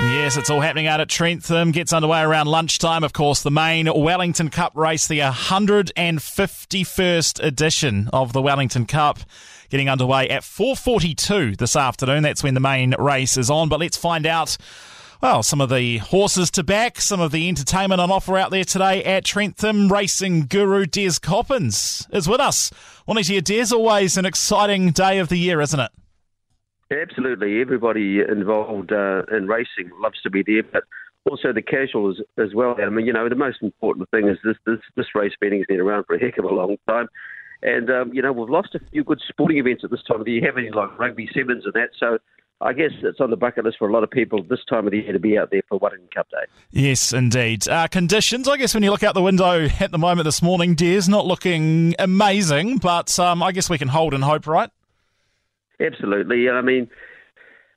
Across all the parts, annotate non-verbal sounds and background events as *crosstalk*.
Yes, it's all happening out at Trentham. Gets underway around lunchtime. Of course, the main Wellington Cup race, the 151st edition of the Wellington Cup, getting underway at 4:42 this afternoon. That's when the main race is on. But let's find out. Well, some of the horses to back, some of the entertainment on offer out there today at Trentham. Racing guru Des Coppins is with us. Morning to you, Des. Always an exciting day of the year, isn't it? Absolutely. Everybody involved uh, in racing loves to be there, but also the casuals as well. I mean, you know, the most important thing is this this, this race meeting's been around for a heck of a long time. And, um, you know, we've lost a few good sporting events at this time of the year, having like rugby sevens and that. So I guess it's on the bucket list for a lot of people this time of the year to be out there for Wellington Cup Day. Yes, indeed. Uh, conditions, I guess, when you look out the window *laughs* at the moment this morning, Des, not looking amazing, but um, I guess we can hold and hope, right? Absolutely. I mean,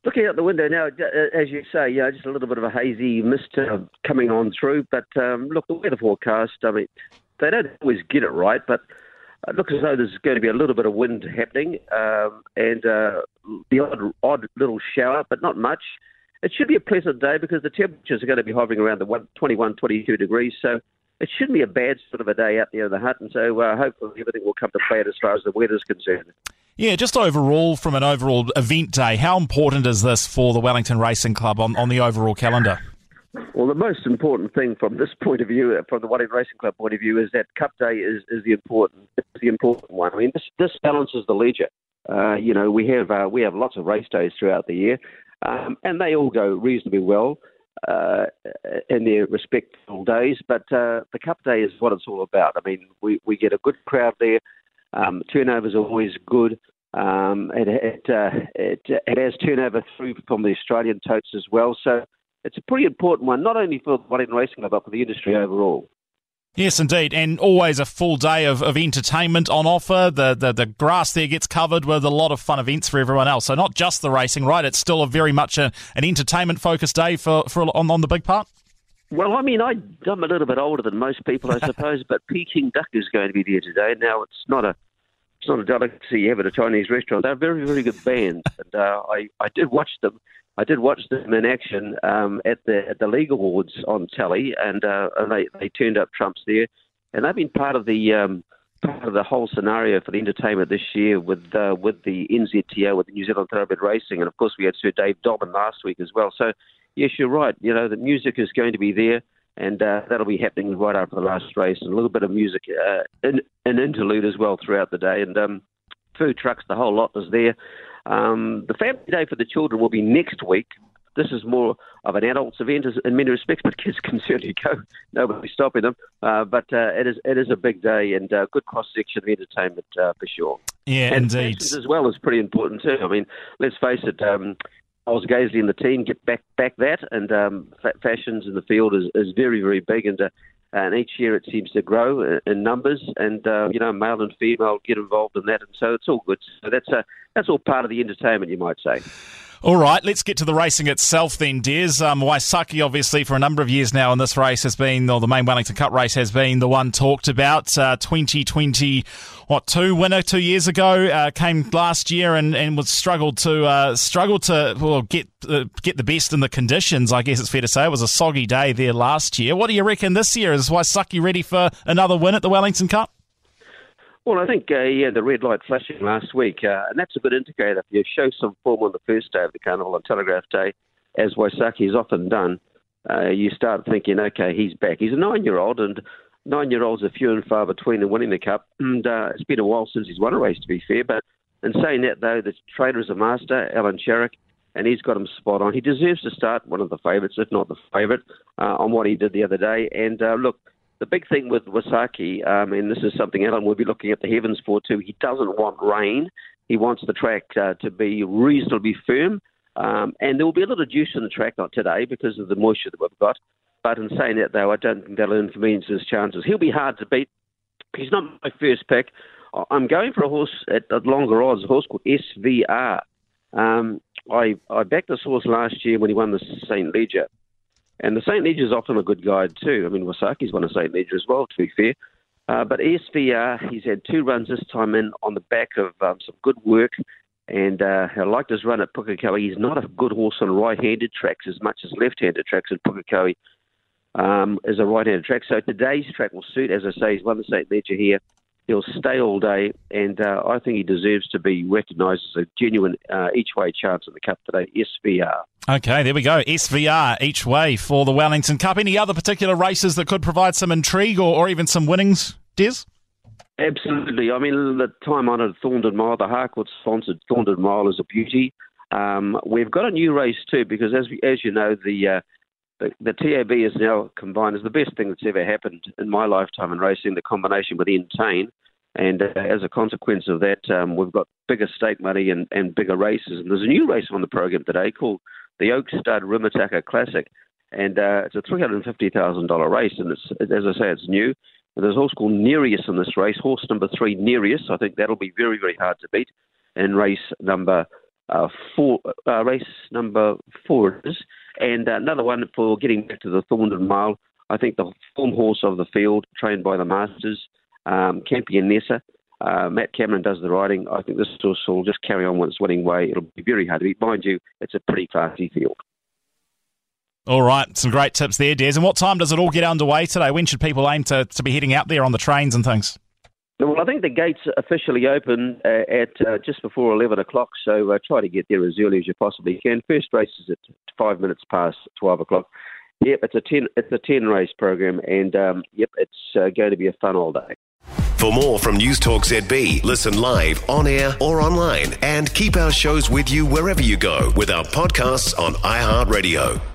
looking out the window now, uh, as you say, yeah, just a little bit of a hazy mist uh, coming on through. But um, look, the weather forecast, I mean, they don't always get it right, but it looks as though there's going to be a little bit of wind happening um, and uh, the odd, odd little shower, but not much. It should be a pleasant day because the temperatures are going to be hovering around the 21, 22 degrees. So it shouldn't be a bad sort of a day out there in the Hutt. And so uh, hopefully everything will come to plan as far as the weather is concerned. Yeah, just overall, from an overall event day, how important is this for the Wellington Racing Club on, on the overall calendar? Well, the most important thing from this *laughs* point of view, from the Wellington Racing Club point of view, is that Cup Day is, is the important is the important one. I mean, this, this balances the leisure. Uh, you know, we have uh, we have lots of race days throughout the year, um, and they all go reasonably well uh, in their respectful days. But uh, the Cup Day is what it's all about. I mean, we, we get a good crowd there. Um, turnovers are always good. Um, it, it, uh, it, it has turnover through from the Australian totes as well. So it's a pretty important one, not only for the Wellington Racing Club, but for the industry overall. Yes, indeed, and always a full day of, of entertainment on offer. The, the the grass there gets covered with a lot of fun events for everyone else. So not just the racing, right? It's still a very much a, an entertainment focused day for, for on, on the big part. Well, I mean, I, I'm a little bit older than most people, I suppose, *laughs* but Peking Duk is going to be there today. Now, it's not a it's not a delicacy you have at a Chinese restaurant. They're a very, very good band, and uh, I I did watch them. I did watch them in action um, at the at the League Awards on telly, and, uh, and they they turned up trumps there, and they've been part of the um, part of the whole scenario for the entertainment this year with uh, with the NZTO with the New Zealand Thoroughbred Racing, and of course we had Sir Dave Dobbyn last week as well. So yes, you're right. You know the music is going to be there and uh, that'll be happening right after the last race, and a little bit of music, uh, an interlude as well throughout the day, and um, food trucks, the whole lot is there. Um, the family day for the children will be next week. This is more of an adults event in many respects, but kids *laughs* can certainly go. Nobody's stopping them. Uh, but uh, it is it is a big day and uh, good cross section of entertainment uh, for sure. Yeah, and indeed. As well is pretty important too. I mean, let's face it. Um, Oz Gaisley and the team get back back that, and um, fashions in the field is, is very very big, and uh, and each year it seems to grow in numbers, and uh, you know male and female get involved in that, and so it's all good. So that's a that's all part of the entertainment, you might say. All right, let's get to the racing itself then, Des. Um, Waisake, obviously, for a number of years now in this race has been, or the main Wellington Cup race has been the one talked about. Uh, 2020, what, two winner two years ago, uh, came last year and, and was struggled to, uh, struggled to, well, get, uh, get the best in the conditions, I guess it's fair to say. It was a soggy day there last year. What do you reckon this year? Is Waisake ready for another win at the Wellington Cup? Well, I think uh, yeah, the red light flashing last week, uh, and that's a good indicator. If you show some form on the first day of the carnival on Telegraph Day, as Waisake has often done, uh, you start thinking, okay, he's back. He's a nine-year-old, and nine-year-olds are few and far between in winning the cup. And uh, it's been a while since he's won a race, to be fair. But in saying that, though, the trainer is a master, Alan Sharrock, and he's got him spot on. He deserves to start one of the favourites, if not the favourite, uh, on what he did the other day. And uh, look the big thing with Waisake, um, and this is something Alan will be looking at the heavens for too, he doesn't want rain. He wants the track uh, to be reasonably firm. Um, and there will be a little juice in the track, not today, because of the moisture that we've got. But in saying that, though, I don't think that'll inconvenience his chances. He'll be hard to beat. He's not my first pick. I'm going for a horse at, at longer odds, a horse called SVR. Um, I I backed this horse last year when he won the St. Leger, and the St. Leger is often a good guide too. I mean, Waisake's won a St. Leger as well, to be fair. Uh, but ESVR, he's had two runs this time in on the back of um, some good work, and uh, I liked his run at Pukekohe. He's not a good horse on right-handed tracks as much as left-handed tracks, and Pukekohe um, is a right-handed track. So today's track will suit. As I say, he's won the St. Leger here. He'll stay all day, and uh, I think he deserves to be recognised as a genuine uh, each-way chance in the Cup today. SVR. Okay, there we go. SVR each way for the Wellington Cup. Any other particular races that could provide some intrigue or, or even some winnings, Des? Absolutely. I mean, the time honoured Thorndon Mile, the Harcourt sponsored Thorndon Mile is a beauty. Um, we've got a new race too because, as we, as you know, the, uh, the the TAB is now combined as the best thing that's ever happened in my lifetime in racing. The combination with Entain, and uh, as a consequence of that, um, we've got bigger stake money and, and bigger races. And there's a new race on the program today called the Oak Stud Remutaka Classic, and uh, it's a three hundred and fifty thousand dollar race. And it's as I say, it's new. There's a horse called Nereus in this race. Horse number three, Nereus. I think that'll be very, very hard to beat. And race number uh, four, uh, race number four is. And uh, another one for getting back to the Thorndon Mile. I think the form horse of the field, trained by the Masters, um, Campionessa. Uh, Matt Cameron does the riding. I think this horse will just carry on its winning way. It'll be very hard to beat. Mind you, it's a pretty classy field. All right, some great tips there, Des. And what time does it all get underway today? When should people aim to, to be heading out there on the trains and things? Well, I think the gates officially open uh, at uh, just before 11 o'clock, so uh, try to get there as early as you possibly can. First race is at five minutes past 12 o'clock. Yep, it's a 10, it's a 10 race program, and um, yep, it's uh, going to be a fun all day. For more from News Talk ZB, listen live, on air, or online, and keep our shows with you wherever you go with our podcasts on iHeartRadio.